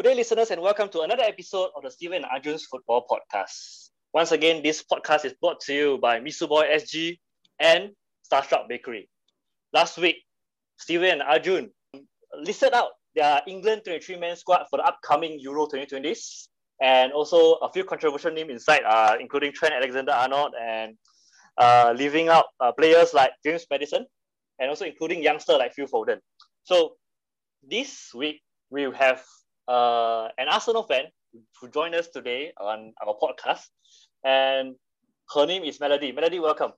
Good day, listeners, and welcome to another episode of the Stephen and Arjun's Football Podcast. Once again, this podcast is brought to you by Misuboy SG and Starstruck Bakery. Last week, Stephen and Arjun listed out their England 23-man squad for the upcoming Euro 2020s, and also a few controversial names inside, uh, including Trent Alexander-Arnold and uh, leaving out uh, players like James Maddison, and also including youngster like Phil Foden. So this week, we have uh, an Arsenal fan who joined us today on our podcast. And her name is Melody. Melody, welcome.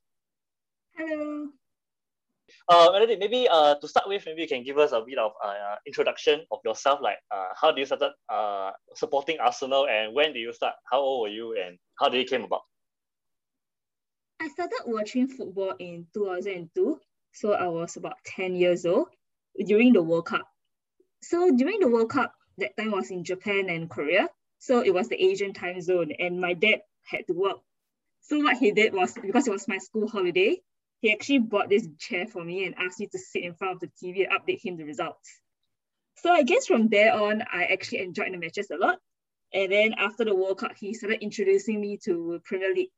Hello. Uh, Melody, maybe uh, to start with, maybe you can give us a bit of uh, introduction of yourself. Like, uh, how did you start uh, supporting Arsenal, and when did you start? How old were you, and how did it came about? I started watching football in 2002, so I was about 10 years old during the World Cup. So during the World Cup, that time was in Japan and Korea. So it was the Asian time zone, and my dad had to work. So what he did was because it was my school holiday, he actually bought this chair for me and asked me to sit in front of the TV and update him the results. So I guess from there on, I actually enjoyed the matches a lot. And then after the World Cup, he started introducing me to Premier League.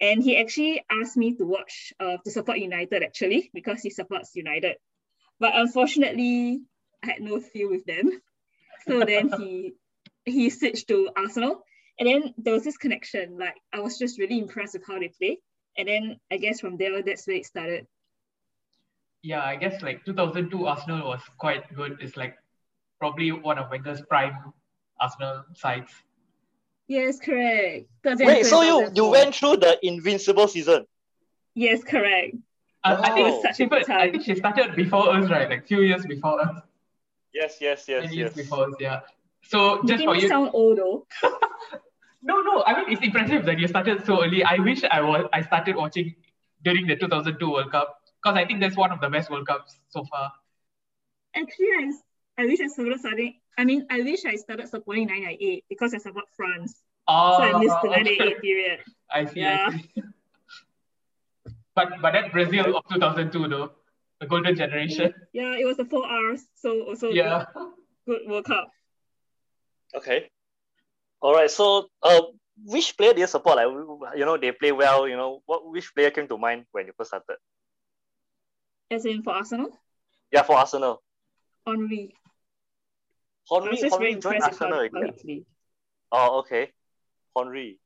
And he actually asked me to watch, uh, to support United actually, because he supports United. But unfortunately, I had no feel with them. So then he he switched to Arsenal. And then there was this connection. Like I was just really impressed with how they play. And then I guess from there, that's where it started. Yeah, I guess like 2002 Arsenal was quite good. It's like probably one of Wenger's prime Arsenal sides. Yes, correct. Wait, so you you went through the invincible season? Yes, correct. I, I think such a good I think she started before us, right? Like few years before us. Yes, yes, yes, Ten yes. before us, yeah. So just Making for me you, sound old though. no, no. I mean, it's impressive that you started so early. I wish I was. I started watching during the 2002 World Cup because I think that's one of the best World Cups so far. Actually, I, I wish I started studying. I mean, I wish I started supporting 998 because I support France. Oh, so I ah. missed the okay. 998 period. I see. Yeah. I see. but but that Brazil of 2002 though, the golden generation. Yeah, it was the four R's. So also Yeah. good, good World Cup. Okay. All right. So, uh, which player do you support? Like, you know, they play well. You know, what which player came to mind when you first started? As in for Arsenal, Yeah, for Arsenal. Henry. I was Henry, very Henry joined Arsenal how, how again. he. Oh, okay. Henry.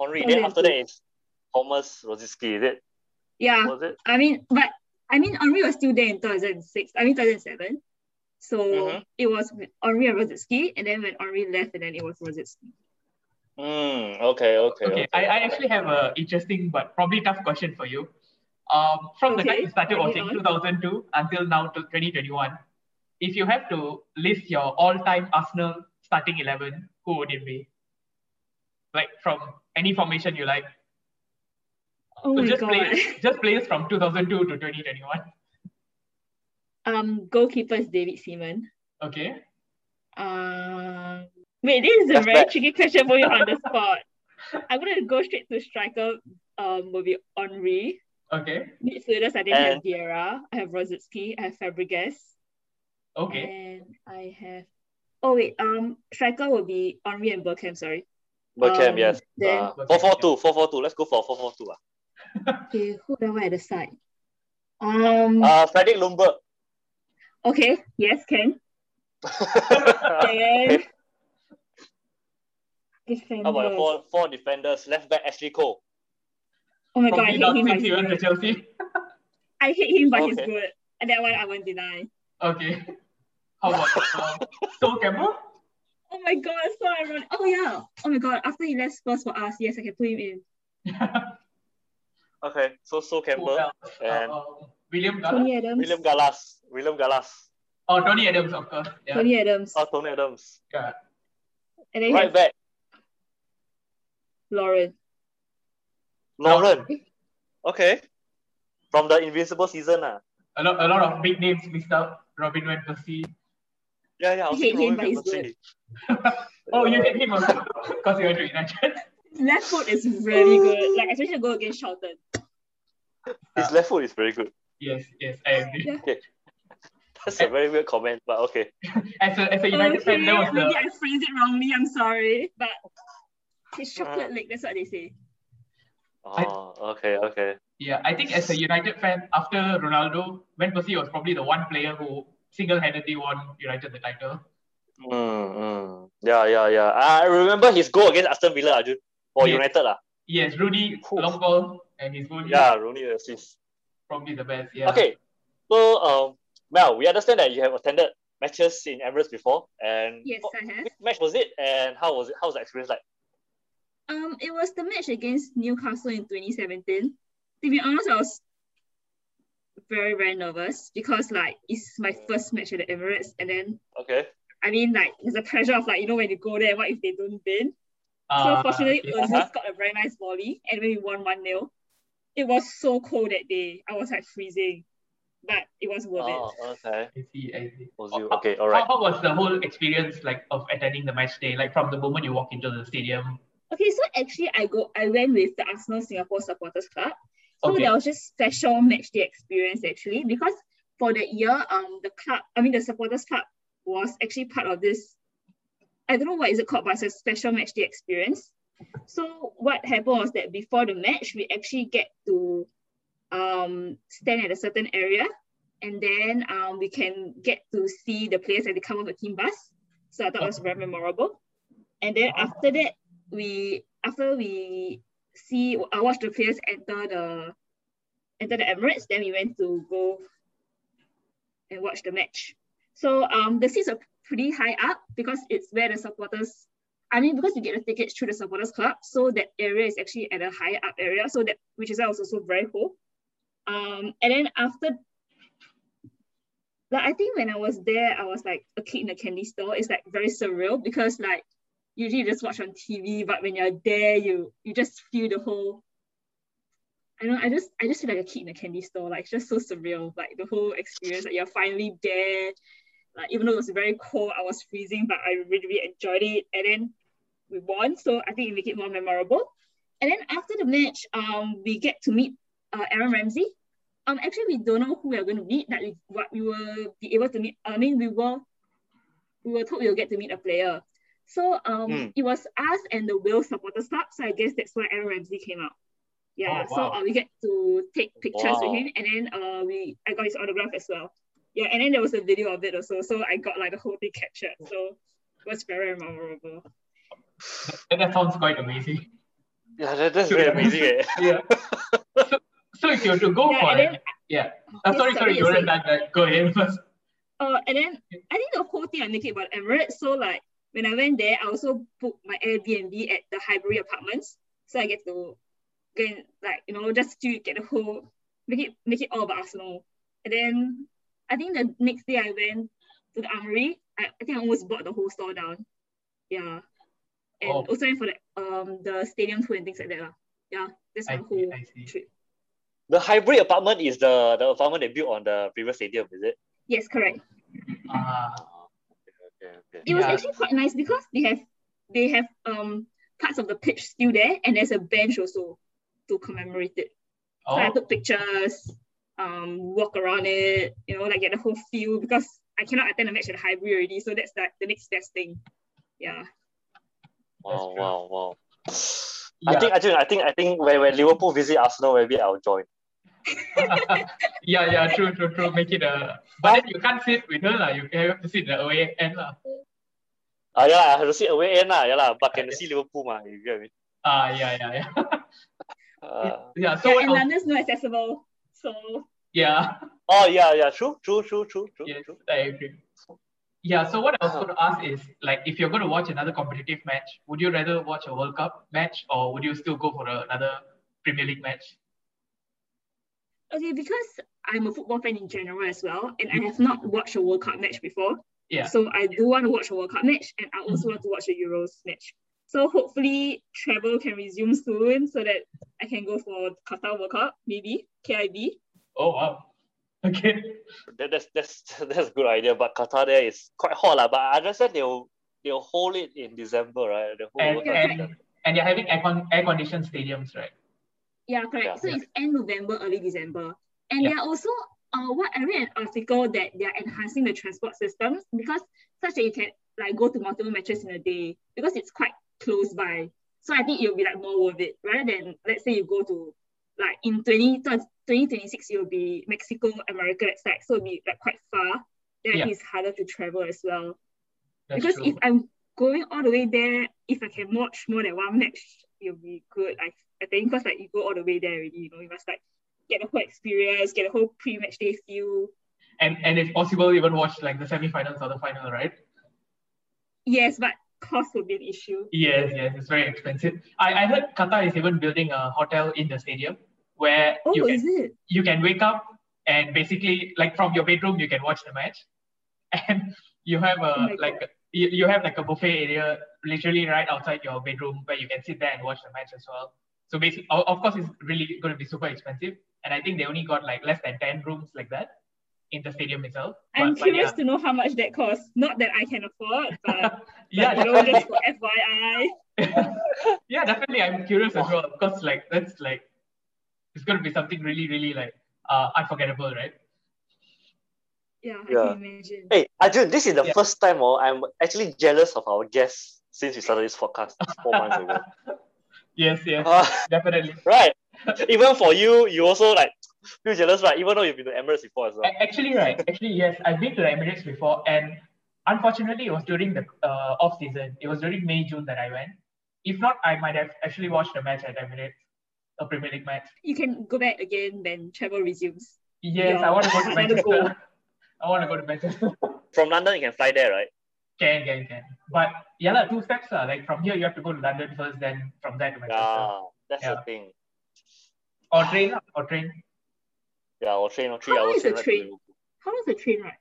Henry. Oh, Then after that too. Thomas Rosicky. Is it? Yeah, Was it? I mean, but I mean, Henry was still there in 2006. I mean, 2007. So Mhm. it was with Henry and Rosicky, and then when Henry left, and then it was Rosicky. Hmm. Okay. Okay. Okay, I, I actually have a interesting but probably tough question for you. Um, from the time you started bring it watching on. 2002 until now to 2021, if you have to list your all-time Arsenal starting 11, who would it be? Like from any formation you like. Oh So my just god. players, just players from 2002 to 2021. Um, goalkeeper is David Seaman. Okay. Um, wait, this is a very bad. tricky question for you on the spot. I'm gonna go straight to striker. Um, will be Henry. Okay. Midfielders, I didn't have And- Vieira. I have Rosicky. I have Fabregas. Okay. And I have. Oh wait. Um, striker will be Henry and Burkham. Sorry. Bergkamp, Um, yes. then- Uh, 442, 442. Let's go for 442. Okay, who do I at the side? Um. Uh, Fredrik Ljungberg. okay. Yes, can. And defenders. How about your four, four defenders? Left back Ashley Cole. Oh my god, I hate not him. But since he's he went to good. Chelsea. I hate him, but he's good. And that one I won't deny. Okay. How about um, Sol Campbell? Oh my god, so ironic. Oh yeah. Oh my god, after he left Spurs for us, yes, I can put him in. Okay, so so Who Campbell else? and Um, William Gallas? Tony Adams. William Gallas. William Gallas. Oh, Tony Adams, of course. Yeah. Tony Adams, Oh, Tony Adams. yeah. and then Right have back, Lauren. Lauren. Okay. From the Invincible season. ah. A lot, a lot of big names missed out. Robin Van Persie. Yeah, yeah. I I was hate him, Robin but he's Van good. Persie. Oh, you hate him also because you're to United. His left foot is really good, like especially the goal against Charlton. His left foot is very good. yes, yes, I agree. Yeah. That's a very weird comment, but okay. As a as a United fan, that was maybe the I phrased it wrongly. I'm sorry, but his chocolate leg. That's what they say. Oh, okay, okay. yeah. I think as a United fan, after Ronaldo, Van Persie was probably the one player who single-handedly won United the title. Mm, mm. Yeah, yeah, yeah. I remember his goal against Aston Villa, Arjun, for Yeah. United. lah. Yes, Rudy Oof. long ball and his goal. Yeah, Rooney assist. probably the best. Yeah. Okay, so um, Mel, we understand that you have attended matches in Emirates before, and Yes, what- I have. which match was it, and how was it? How was the experience like? Um, it was the match against Newcastle in 2017. To be honest, I was very very nervous because like it's my first match at the Emirates, and then Okay. I mean like there's a pressure of like you know when you go there, what if they don't win? So Uh, fortunately, yeah. Ozil got a very nice volley, and we won one 0 It was so cold that day. I was like freezing, but it was worth it. Oh, okay. I see, I see. Was you okay? All How, how was the whole experience like of attending the match day? Like from the moment you walk into the stadium. Okay, so actually I go I went with the Arsenal Singapore Supporters Club. So Okay. there was just special match day experience actually because for that year, um the club, I mean the supporters club was actually part of this. I don't know what is it called, but it's a special match day experience. So what happened was that before the match, we actually get to um stand at a certain area and then um we can get to see the players as they come off the team bus. So I thought it was very memorable. And then after that, we after we see I watched the players enter the enter the Emirates, then we went to go and watch the match. So um the seats are pretty high up because it's where the supporters I mean because you get the tickets through the supporters club, so that area is actually at a higher up area, so that which is also so very cool. Um and then after like I think when I was there, I was like a kid in a candy store. It's like very surreal because like usually you just watch on TV, but when you're there, you you just feel the whole. I know. I just I just feel like a kid in a candy store. Like it's just so surreal. Like the whole experience. Like you're finally there. Like even though it was very cold, I was freezing, but I really, really enjoyed it. And then we won, so I think it make it more memorable. And then after the match, um, we get to meet uh, Aaron Ramsey. Um, actually, we don't know who we are going to meet. That we, what we will be able to meet. I mean, we were we were told we will get to meet a player. So um, Mm. it was us and the Wales supporters club. So I guess that's why Aaron Ramsey came out. Yeah. Oh, So uh, we get to take pictures Wow. with him, and then uh, we I got his autograph as well. Yeah, and then there was a video of it also. So I got like the whole thing captured. So it was very memorable. That, that sounds quite amazing. Yeah, that, that's very amazing. eh. Yeah. so, so if you were to go Yeah, for and it, then- yeah. Oh, Yes, sorry, sorry, sorry, you you weren't say. that. Go ahead first. Uh, and then I think the whole thing I make it about Emirates. So like when I went there, I also booked my Airbnb at the Highbury Apartments. So I get to get like you know just to get the whole make it make it all about Arsenal. And then I think the next day I went to the Armory. I, I think I almost bought the whole store down. Yeah. And Oh. also went for the um the stadium tour and things like that. lah. Yeah, that's my I see, whole I see. trip. The Highbury apartment is the the apartment they built on the previous stadium, is it? Yes, correct. Ah, Okay, okay. it was Yeah. actually quite nice because they have they have um parts of the pitch still there and there's a bench also to commemorate it. Oh. So I oh, took pictures, um, walk around it, you know, like get the whole feel because I cannot attend a match at the Highbury already. So that's like the next best thing. Yeah. Wow, wow, wow. Yeah. I think, I think, I think, I think when, when Liverpool visit Arsenal, maybe I'll join. yeah, yeah, true, true, true. Make it a. But then you can't sit with her, lah. You have to sit the away end, lah. Ah, yeah, I have to see away end, lah, yeah, lah, but can see Liverpool, ma, you get me? Ah, yeah, yeah, yeah. Uh, yeah. So yeah, what and? London's not accessible. So Yeah. oh, yeah, yeah, true, true, true, true, true, Yes, true. I agree. Yeah, so what I was uh-huh. going to ask is like if you're going to watch another competitive match, would you rather watch a World Cup match or would you still go for another Premier League match? okay, because I'm a football fan in general as well, and I have not watched a World Cup match before. Yeah. So I do want to watch a World Cup match, and I also want to watch a Euros match. So hopefully travel can resume soon, so that I can go for Qatar World Cup, maybe KIB. Oh wow. Okay. That, that's that's that's a good idea. But Qatar there is quite hot, lah. But I understand they'll they'll hold it in December, right? The whole And, World Cup Yeah. in and, December. and you're having air, con- air conditioned stadiums, right? Yeah, correct. Yeah. So it's end November, early December. And Yeah. they're also uh what I read an article that they're enhancing the transport systems because such that you can like go to multiple matches in a day because it's quite close by. So I think it'll be like more worth it rather than let's say you go to like in 20, 2026 it'll be Mexico, America, that side. So it'll be like quite far. Then Yeah. it's harder to travel as well. That's because true. if I'm going all the way there, if I can watch more than one match, it'll be good. I, I think because like you go all the way there already, you know, you must like get the whole experience, get the whole pre-match day feel. and and if possible, even watch like the semi-finals or the final, right? Yes, but cost will be an issue. Yes, yes, it's very expensive. I, I heard Qatar is even building a hotel in the stadium where Oh, you can you can wake up and basically like from your bedroom you can watch the match, and you have a Oh like you, you have like a buffet area literally right outside your bedroom where you can sit there and watch the match as well. So basically, of course, it's really going to be super expensive, and I think they only got like less than ten rooms like that in the stadium itself. I'm But- but curious yeah. to know how much that costs. Not that I can afford, but, yeah, but you know, just for FYI. yeah, definitely. I'm curious as well because like that's like it's gonna be something really, really like uh unforgettable, right? Yeah, I Yeah. can imagine. Hey, Arjun, this is the Yeah. first time oh, I'm actually jealous of our guests since we started this podcast four months ago. yes, yes, Uh, definitely. right. Even for you, you also like feel jealous, right? Even though you've been to Emirates before as well. Actually, right. Actually, yes, I've been to the Emirates before, and unfortunately, it was during the uh, off season. It was during May, June that I went. If not, I might have actually watched a match at Emirates, a Premier League match. You can go back again when travel resumes. Yes, Yeah, I want to go to I. Manchester. I want to go to Manchester. From London, you can fly there, right? can, can, can. But yeah, lah, two steps. lah. Like from here, you have to go to London first, then from there to Manchester. Yeah, that's the Yeah. thing. Or train, lah, or train. Yeah, or train or three How long hours is the train right to train? Liverpool. How long is the train ride?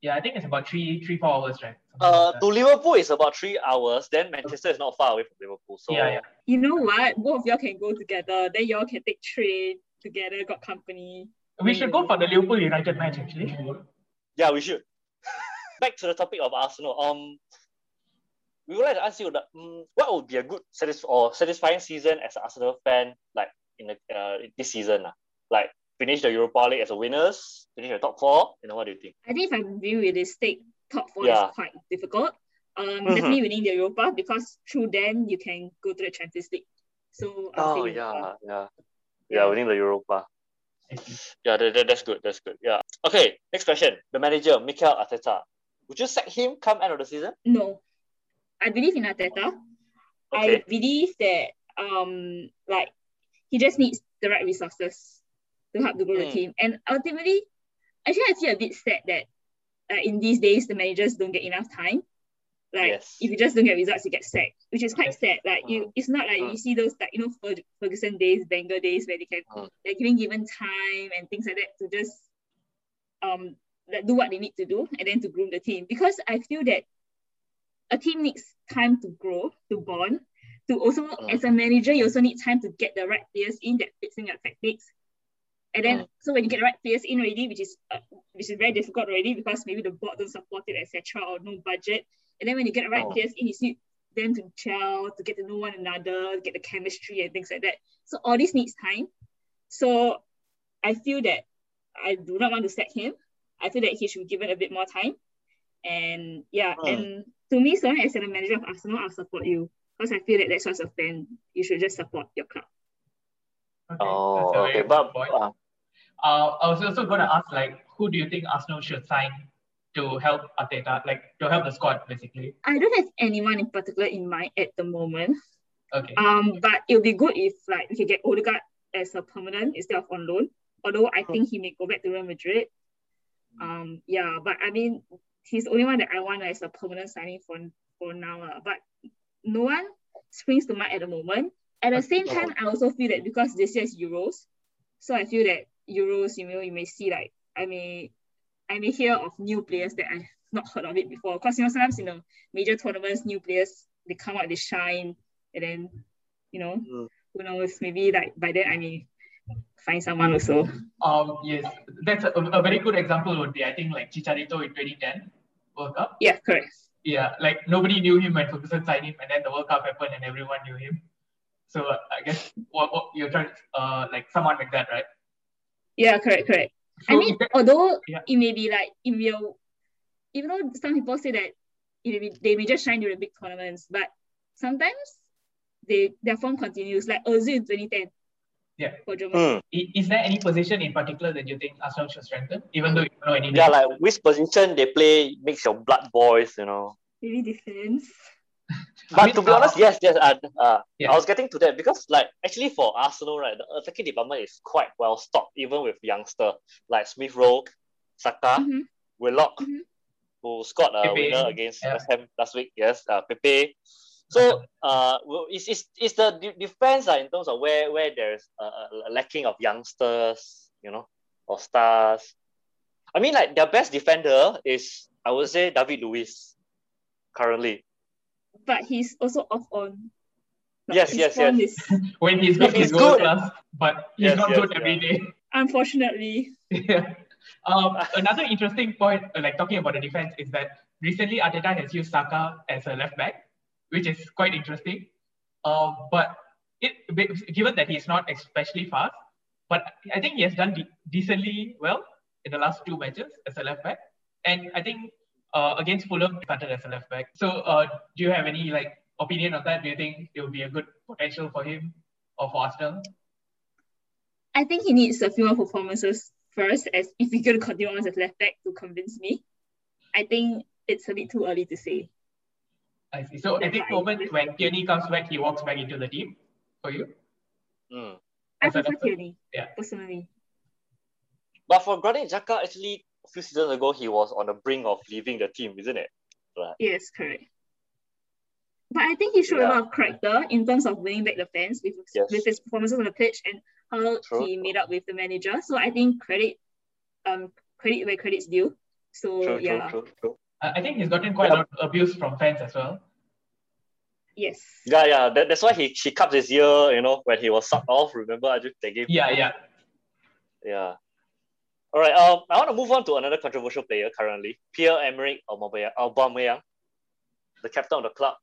Yeah, I think it's about three, three, four hours, right? Something Uh, like to Liverpool is about three hours. Then Manchester is not far away from Liverpool. So Yeah, yeah. You know what? Both of y'all can go together. Then y'all can take train together, got company. We should go for the Liverpool United match actually. Yeah, we should. Back to the topic of Arsenal. Um, we would like to ask you that um, what would be a good satis- or satisfying season as an Arsenal fan, like in the uh, this season, uh? like finish the Europa League as a winners, finish the top four. You know, what do you think? I think if I'm being realistic, top four Yeah. is quite difficult. Um, Mhm. definitely winning the Europa because through then you can go to the Champions League. So I'll Oh say yeah, Europa. yeah, yeah, winning the Europa. Yeah, that, that- that's good. That's good. Yeah. Okay, next question. The manager, Mikel Arteta. Would you sack him come end of the season? No, I believe in Arteta. Okay. I believe that um like he just needs the right resources to help to grow the Mm. team. And ultimately, actually I feel a bit sad that uh, in these days the managers don't get enough time. Like Yes. if you just don't get results, you get sacked, which is quite Yes. sad. Like you, it's not like Mm. you see those like you know Fer- Ferguson days, Wenger days where they can Mm. they're giving given time and things like that to just um like, do what they need to do and then to groom the team. Because I feel that a team needs time to grow, to bond, to also Mm. as a manager, you also need time to get the right players in that fits in your tactics. And then, Mm. so when you get the right players in already, which is uh, which is very difficult already because maybe the board don't support it, etc., or no budget. And then when you get the right Oh. players in, you need them to gel, to get to know one another, get the chemistry and things like that. So all this needs time. So I feel that I do not want to sack him. I feel that he should be given a bit more time. And yeah, Hmm. and to me, so as a manager of Arsenal, I'll support you because I feel that that's what's a fan. You should just support your club. Okay, Oh, that's a very okay. But point. uh, Uh, I was also going to ask, like, who do you think Arsenal should sign to help Arteta, like, to help the squad, basically? I don't have anyone in particular in mind at the moment. Okay. Um, but it would be good if like we can get Odegaard as a permanent instead of on loan. Although I think he may go back to Real Madrid. Um, yeah, but I mean he's the only one that I want as a permanent signing for for now. lah. But no one springs to mind at the moment. At the same time, I also feel that because this year is Euros, so I feel that Euros, you know, you may see like I may I may hear of new players that I've not heard of it before. Because you know, sometimes you know, major tournaments, new players, they come out, they shine, and then, you know, Mm. who knows, maybe like by then I may find someone also. Um, yes, that's a, a very good example would be I think like Chicharito in 2010 World Cup. Yeah, correct. Yeah, like nobody knew him when Ferguson signed him, and then the World Cup happened and everyone knew him. So uh, I guess what, what you're trying, uh, like someone like that, right? Yeah, correct, correct. I mean, that- although Yeah. it may be like it will, even though some people say that it may be, they may just shine during big tournaments, but sometimes they their form continues. Like Ozil in 2010. Yeah. For Germany. Hmm. i- is there any position in particular that you think Arsenal should strengthen, even though you don't know any? Yeah, like which position they play makes your blood boils, you know. Maybe defense. But mean, to be uh, honest, yes, yes, uh, uh, Yeah. I was getting to that because, like, actually for Arsenal, right, the attacking department is quite well stocked, even with youngster like Smith Rowe, Saka, Mhm. Willock, Mhm. who scored a Pepe, winner against yeah. West Ham last week. Yes, uh, Pepe. So, uh, it's, it's, it's the de- defense uh, in terms of where where there's a, a lacking of youngsters, you know, or stars. I mean, like their best defender is I would say David Luiz, currently. But he's also off on. Like, Yes, his yes, form yes. is- when he's good, He's he's good. class, but he's Yes, not yes, good every day. unfortunately. yeah. Um, another interesting point, uh, like talking about the defense, is that recently Arteta has used Saka as a left back, which is quite interesting. Uh, but it given that he's not especially fast, but I think he has done de- decently well in the last two matches as a left back, and I think uh, against Fulham he started as a left back. So, uh, do you have any like opinion on that? Do you think it will be a good potential for him or for Arsenal? I think he needs a few more performances first, as if he's going to continue on as a left back to convince me. I think it's a bit too early to say. I see. So at this moment, when Tierney comes back, he walks back into the team for you. Mm. I prefer? Tierney, Yeah. personally. But for Granit Xhaka, actually, a few seasons ago, he was on the brink of leaving the team, isn't it? Yes, correct. But I think he showed Yeah. a lot of character in terms of winning back the fans with, Yes. with his performances on the pitch and how True. he made up with the manager. So I think credit, um, credit where credit's due. So True, yeah, true, true, true. I I think he's gotten quite a lot of abuse from fans as well. yes. Yeah, yeah. That, that's why he he cups his ear, you know, when he was sucked off. Remember, I just they gave. Yeah, yeah. Yeah. All right. Um, I want to move on to another controversial player currently, Pierre Emerick Aubameyang, the captain of the club.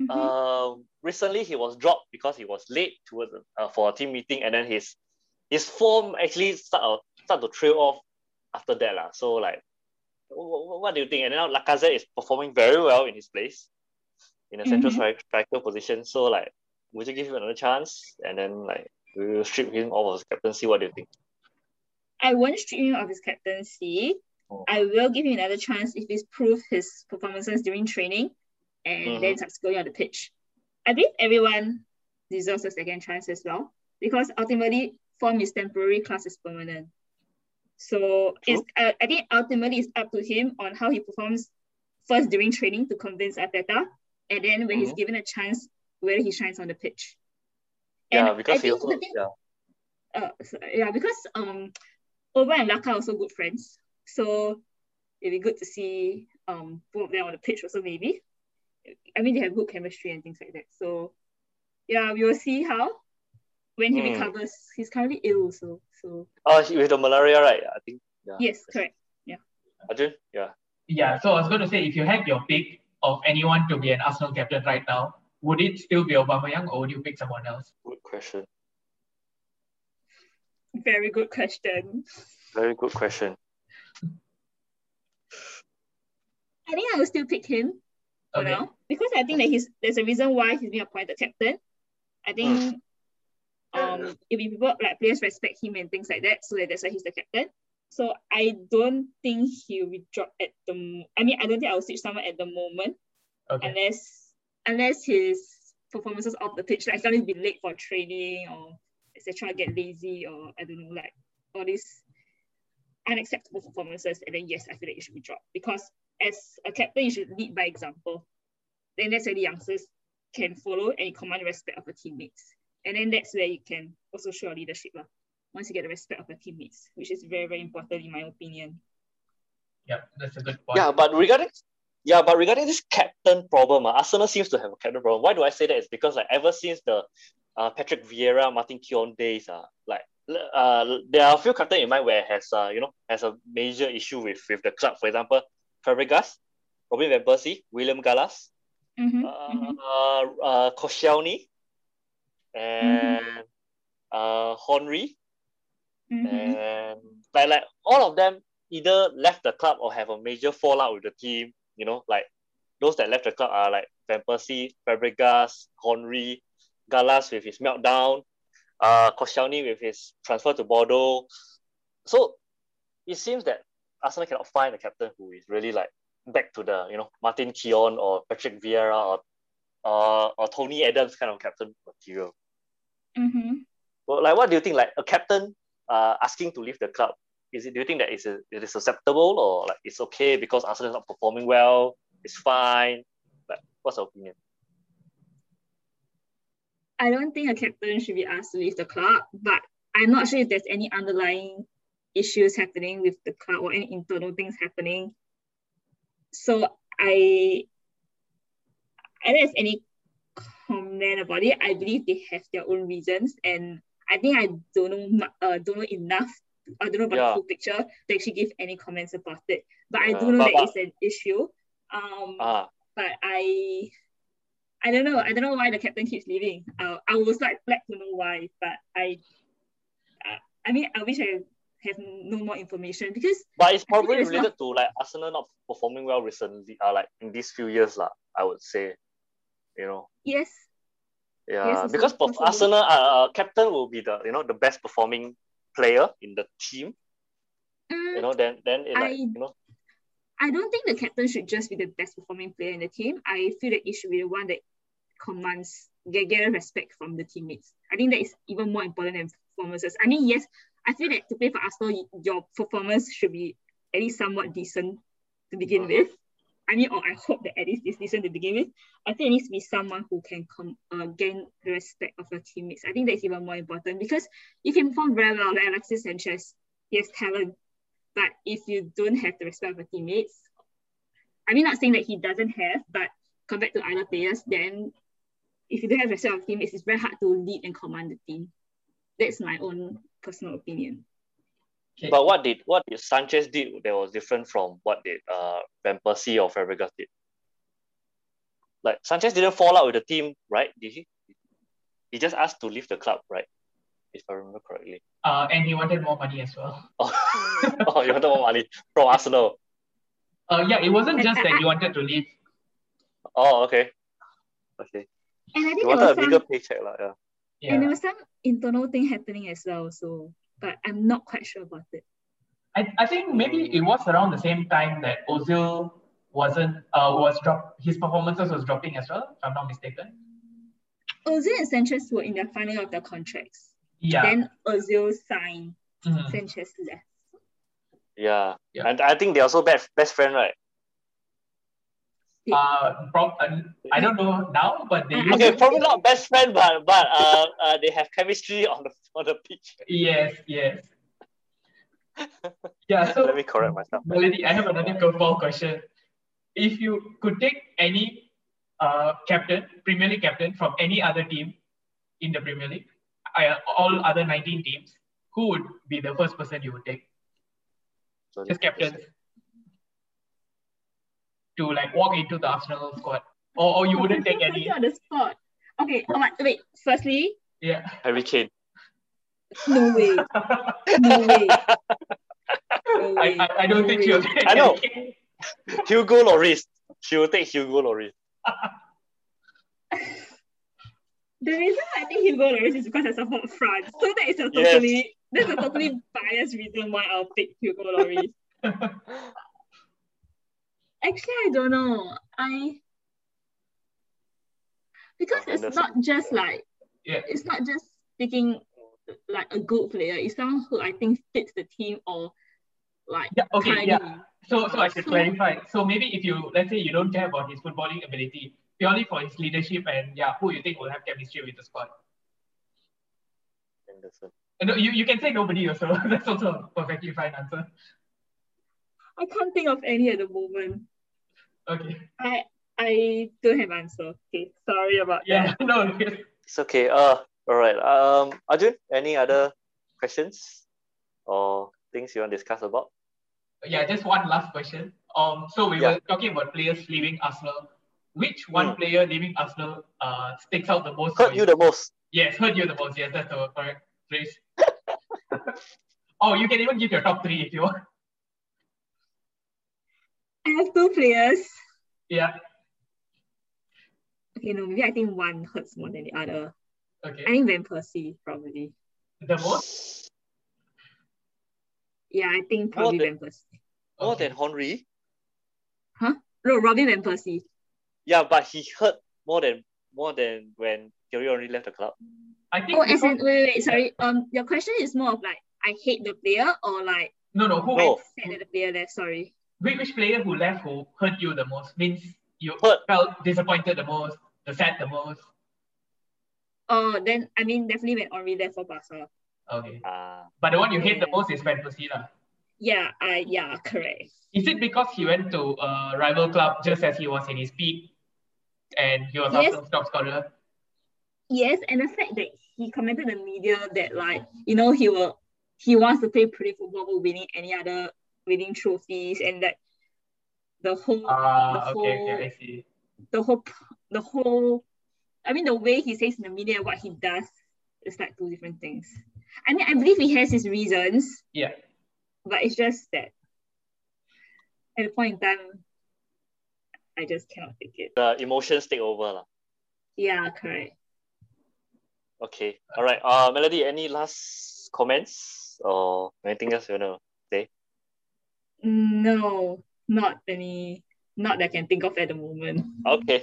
Mhm. Um, recently he was dropped because he was late towards uh, for a team meeting, and then his his form actually start uh, start to trail off after that lah. So like, what, what do you think? And now Lacazette is performing very well in his place, in a central Mhm. stri- striker position. So like, would you give him another chance? And then like, we will strip him off of his captaincy. What do you think? I won't strip him of his captaincy. Oh. I will give him another chance if he's proved his performances during training and then subsequently on the pitch. I think everyone deserves a second chance as well because ultimately form is temporary, class is permanent. So it's uh, I think ultimately it's up to him on how he performs first during training to convince Arteta, and then when he's Mhm. given a chance, whether he shines on the pitch. Yeah, And because I he also thing- yeah. uh, so- yeah, because um, Oba and Laka are also good friends, so it'd be good to see um both of them on the pitch also maybe. I mean, they have good chemistry and things like that. So yeah, we will see how when he Hmm. recovers. He's currently ill, so so Oh, he- with the malaria, right? I think. Yeah. yes, correct. Yeah. Arjun? Yeah. Yeah. So I was going to say, if you had your pick of anyone to be an Arsenal captain right now, would it still be Aubameyang or would you pick someone else? Good question. Very good question. Very good question. I think I will still pick him for Okay. now because I think that he's there's a reason why he's been appointed captain. I think um if people like players respect him and things like that, so that that's why he's the captain. So I don't think he will drop at the. I mean, I don't think I will switch someone at the moment Okay. unless unless his performances off the pitch, like suddenly be late for training or etc. Get lazy or I don't know, like all these unacceptable performances, and then yes, I feel like it should be dropped because as a captain, you should lead by example. Then that's where the youngsters can follow and command the respect of the teammates, and then that's where you can also show your leadership. lah. once you get the respect of your teammates, which is very, very important in my opinion. Yeah, that's a good point. Yeah, but regarding yeah, but regarding this captain problem, uh, Arsenal seems to have a captain problem. Why do I say that? It's because like ever since the uh, Patrick Vieira, Martin Keown days, uh, like uh, there are a few captains in mind where has uh, you know has a major issue with with the club. For example, Fabregas, Robin van Persie, William Gallas, Mm-hmm, uh, mm-hmm. uh, uh, Koscielny, and uh, Henry, Mm-hmm. and like like all of them either left the club or have a major fallout with the team. You know, like those that left the club are like Van Persie, Fabregas, Henry, Gallas with his meltdown, uh, Koscielny with his transfer to Bordeaux. So it seems that Arsenal cannot find a captain who is really like back to the you know Martin Keown or Patrick Vieira or uh, or Tony Adams kind of captain material. Mm-hmm. Well, like what do you think? Like a captain uh, asking to leave the club, is it? Do you think that is it is acceptable or like it's okay because Arsenal is not performing well? It's fine. Like, what's your opinion? I don't think a captain should be asked to leave the club, but I'm not sure if there's any underlying issues happening with the club or any internal things happening. So I, I don't have any comment about it. I believe they have their own reasons, and I think I don't know, uh, don't know enough. I don't know about Yeah. the full picture to actually give any comments about it. But I do know but- that but- it's an issue. Um, Ah, but I I don't know. I don't know why the captain keeps leaving. Uh, I was like glad to know why, but I uh, I mean I wish I have no more information because but it's probably it's not- related to like Arsenal not performing well recently. Uh, like in these few years, lah. I would say, you know. yes, Yeah, Yes, because for possible. Arsenal, uh, uh, captain will be the you know the best performing player in the team. Mm, You know, then then it like I- you know I don't think the captain should just be the best performing player in the team. I feel that it should be the one that commands get, get respect from the teammates. I think that is even more important than performances. I mean, yes, I feel that to play for Arsenal, your performance should be at least somewhat decent to begin with. I mean, or I hope that at least it's decent to begin with. I think it needs to be someone who can come uh, gain the respect of your teammates. I think that's even more important because you can perform very well, like Alexis Sanchez. He has talent, but if you don't have the respect of your teammates, I mean, not saying that he doesn't have, but compared to other players, then if you don't have respect of teammates, it's very hard to lead and command the team. That's my own personal opinion. Okay. But what did what did Sanchez did that was different from what did uh Van Persie or Fabregas did? Like Sanchez didn't fall out with the team, right? Did he? He just asked to leave the club, right? If I remember correctly. Uh, and he wanted more money as well. Oh, oh you wanted more money from Arsenal. Uh, yeah, it wasn't just that he wanted to leave. Oh, okay. Okay. And I He think there wanted a was bigger some, paycheck, lah. Yeah. Yeah. and there was some internal thing happening as well. So, but I'm not quite sure about it. I, I think maybe it was around the same time that Ozil wasn't uh was drop his performances was dropping as well, if I'm not mistaken. Ozil and Sanchez were in the final of the contracts. Yeah. Then Ozil signed, Mhm. Sanchez left. Yeah. Yeah. And I think they're also best best friend, right? Uh, from, uh, I don't know now, but they I- I used Okay, to- probably not best friend, but but uh, uh they have chemistry on the on the pitch. Yes, yes. Yeah, so Let me correct myself. Melody, I have another curveball question. If you could take any uh, captain, Premier League captain from any other team in the Premier League, uh, all other 19 teams, who would be the first person you would take? So Just captains. To like walk into the Arsenal squad. Or, or you oh, wouldn't take any. on the spot. Okay, oh my, wait. Firstly, Yeah. Harry Kane. no way, no way, no I, way. I, I don't no think way. she'll take I know. any. Hugo Lloris. She will take Hugo Lloris. The reason I think Hugo Lloris is because I support France. So that is a Yes. totally that's a totally biased reason why I'll pick Hugo Lloris. Actually, I don't know. I because it's not just like Yeah. it's not just picking like a good player. It's someone who I think fits the team or like Yeah, okay, timing. yeah. So, so I should So- clarify. So maybe if you let's say you don't care about his footballing ability, purely for his leadership and yeah, who you think will have chemistry with the squad? Henderson. No, you, you can say nobody also. That's also a perfectly fine answer. I can't think of any at the moment. Okay. I I don't have answer. Okay, sorry about Yeah, that. no. It's okay. Uh, all right. Um, Arjun, any other questions or things you want to discuss about? Yeah, just one last question. Um, so we Yeah. were talking about players leaving Arsenal. Which one Hmm. player leaving Arsenal uh sticks out the most? Hurt for you the most? Yes, hurt you the most. Yes, that's the correct phrase. oh, you can even give your top three if you want. I have two players. Yeah. Okay, no, maybe I think one hurts more than the other. Okay. I think Van Persie probably. The most? Yeah, I think probably than- Van Persie. More Okay. than Henry? Huh? No, Robin Van Persie. Yeah, but he hurt more than more than when Thierry Henry left the club. I think Oh, as in, wait, wait, wait, sorry. Um, your question is more of like I hate the player or like no, no. Who? No. sad that the player left. Sorry. Which, which player who left who hurt you the most means you Hurt. felt disappointed the most, the sad the most. Oh, then I mean definitely when Henry left for Barca. Okay. Ah, But the one you hate the most is Van Persie lah. Yeah, I yeah, correct. Is it because he went to a rival club just as he was in his peak and he was Yes. Arsenal's top scorer? Yes, and the fact that he commented in the media that like you know he will he wants to play pretty football over winning any other winning trophies and that the whole Ah, the okay, whole okay, I see. the whole the whole I mean the way he says in the media what he does is like two different things. I mean I believe he has his reasons, Yeah. but it's just that at the point in time I just cannot take it. the emotions take over. lah. Yeah, correct. Okay. All right. Uh, Melody, any last comments or anything else you want to say? No, not any not that I can think of at the moment. Okay.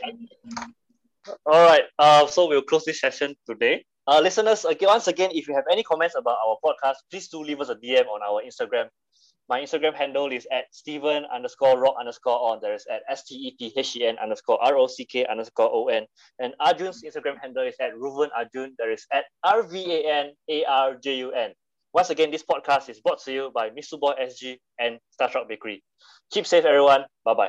All right. Uh, so we'll close this session today. Uh, listeners, again, once again, if you have any comments about our podcast, please do leave us a DM on our Instagram. My Instagram handle is at Stephen underscore rock underscore on. There is at S T E P H E N underscore R O C K underscore O N. And Arjun's Instagram handle is at Ruven Arjun. There is at R V A N A R J U N. Once again, this podcast is brought to you by Misuboy SG and Starstruck Bakery. Keep safe, everyone. Bye bye.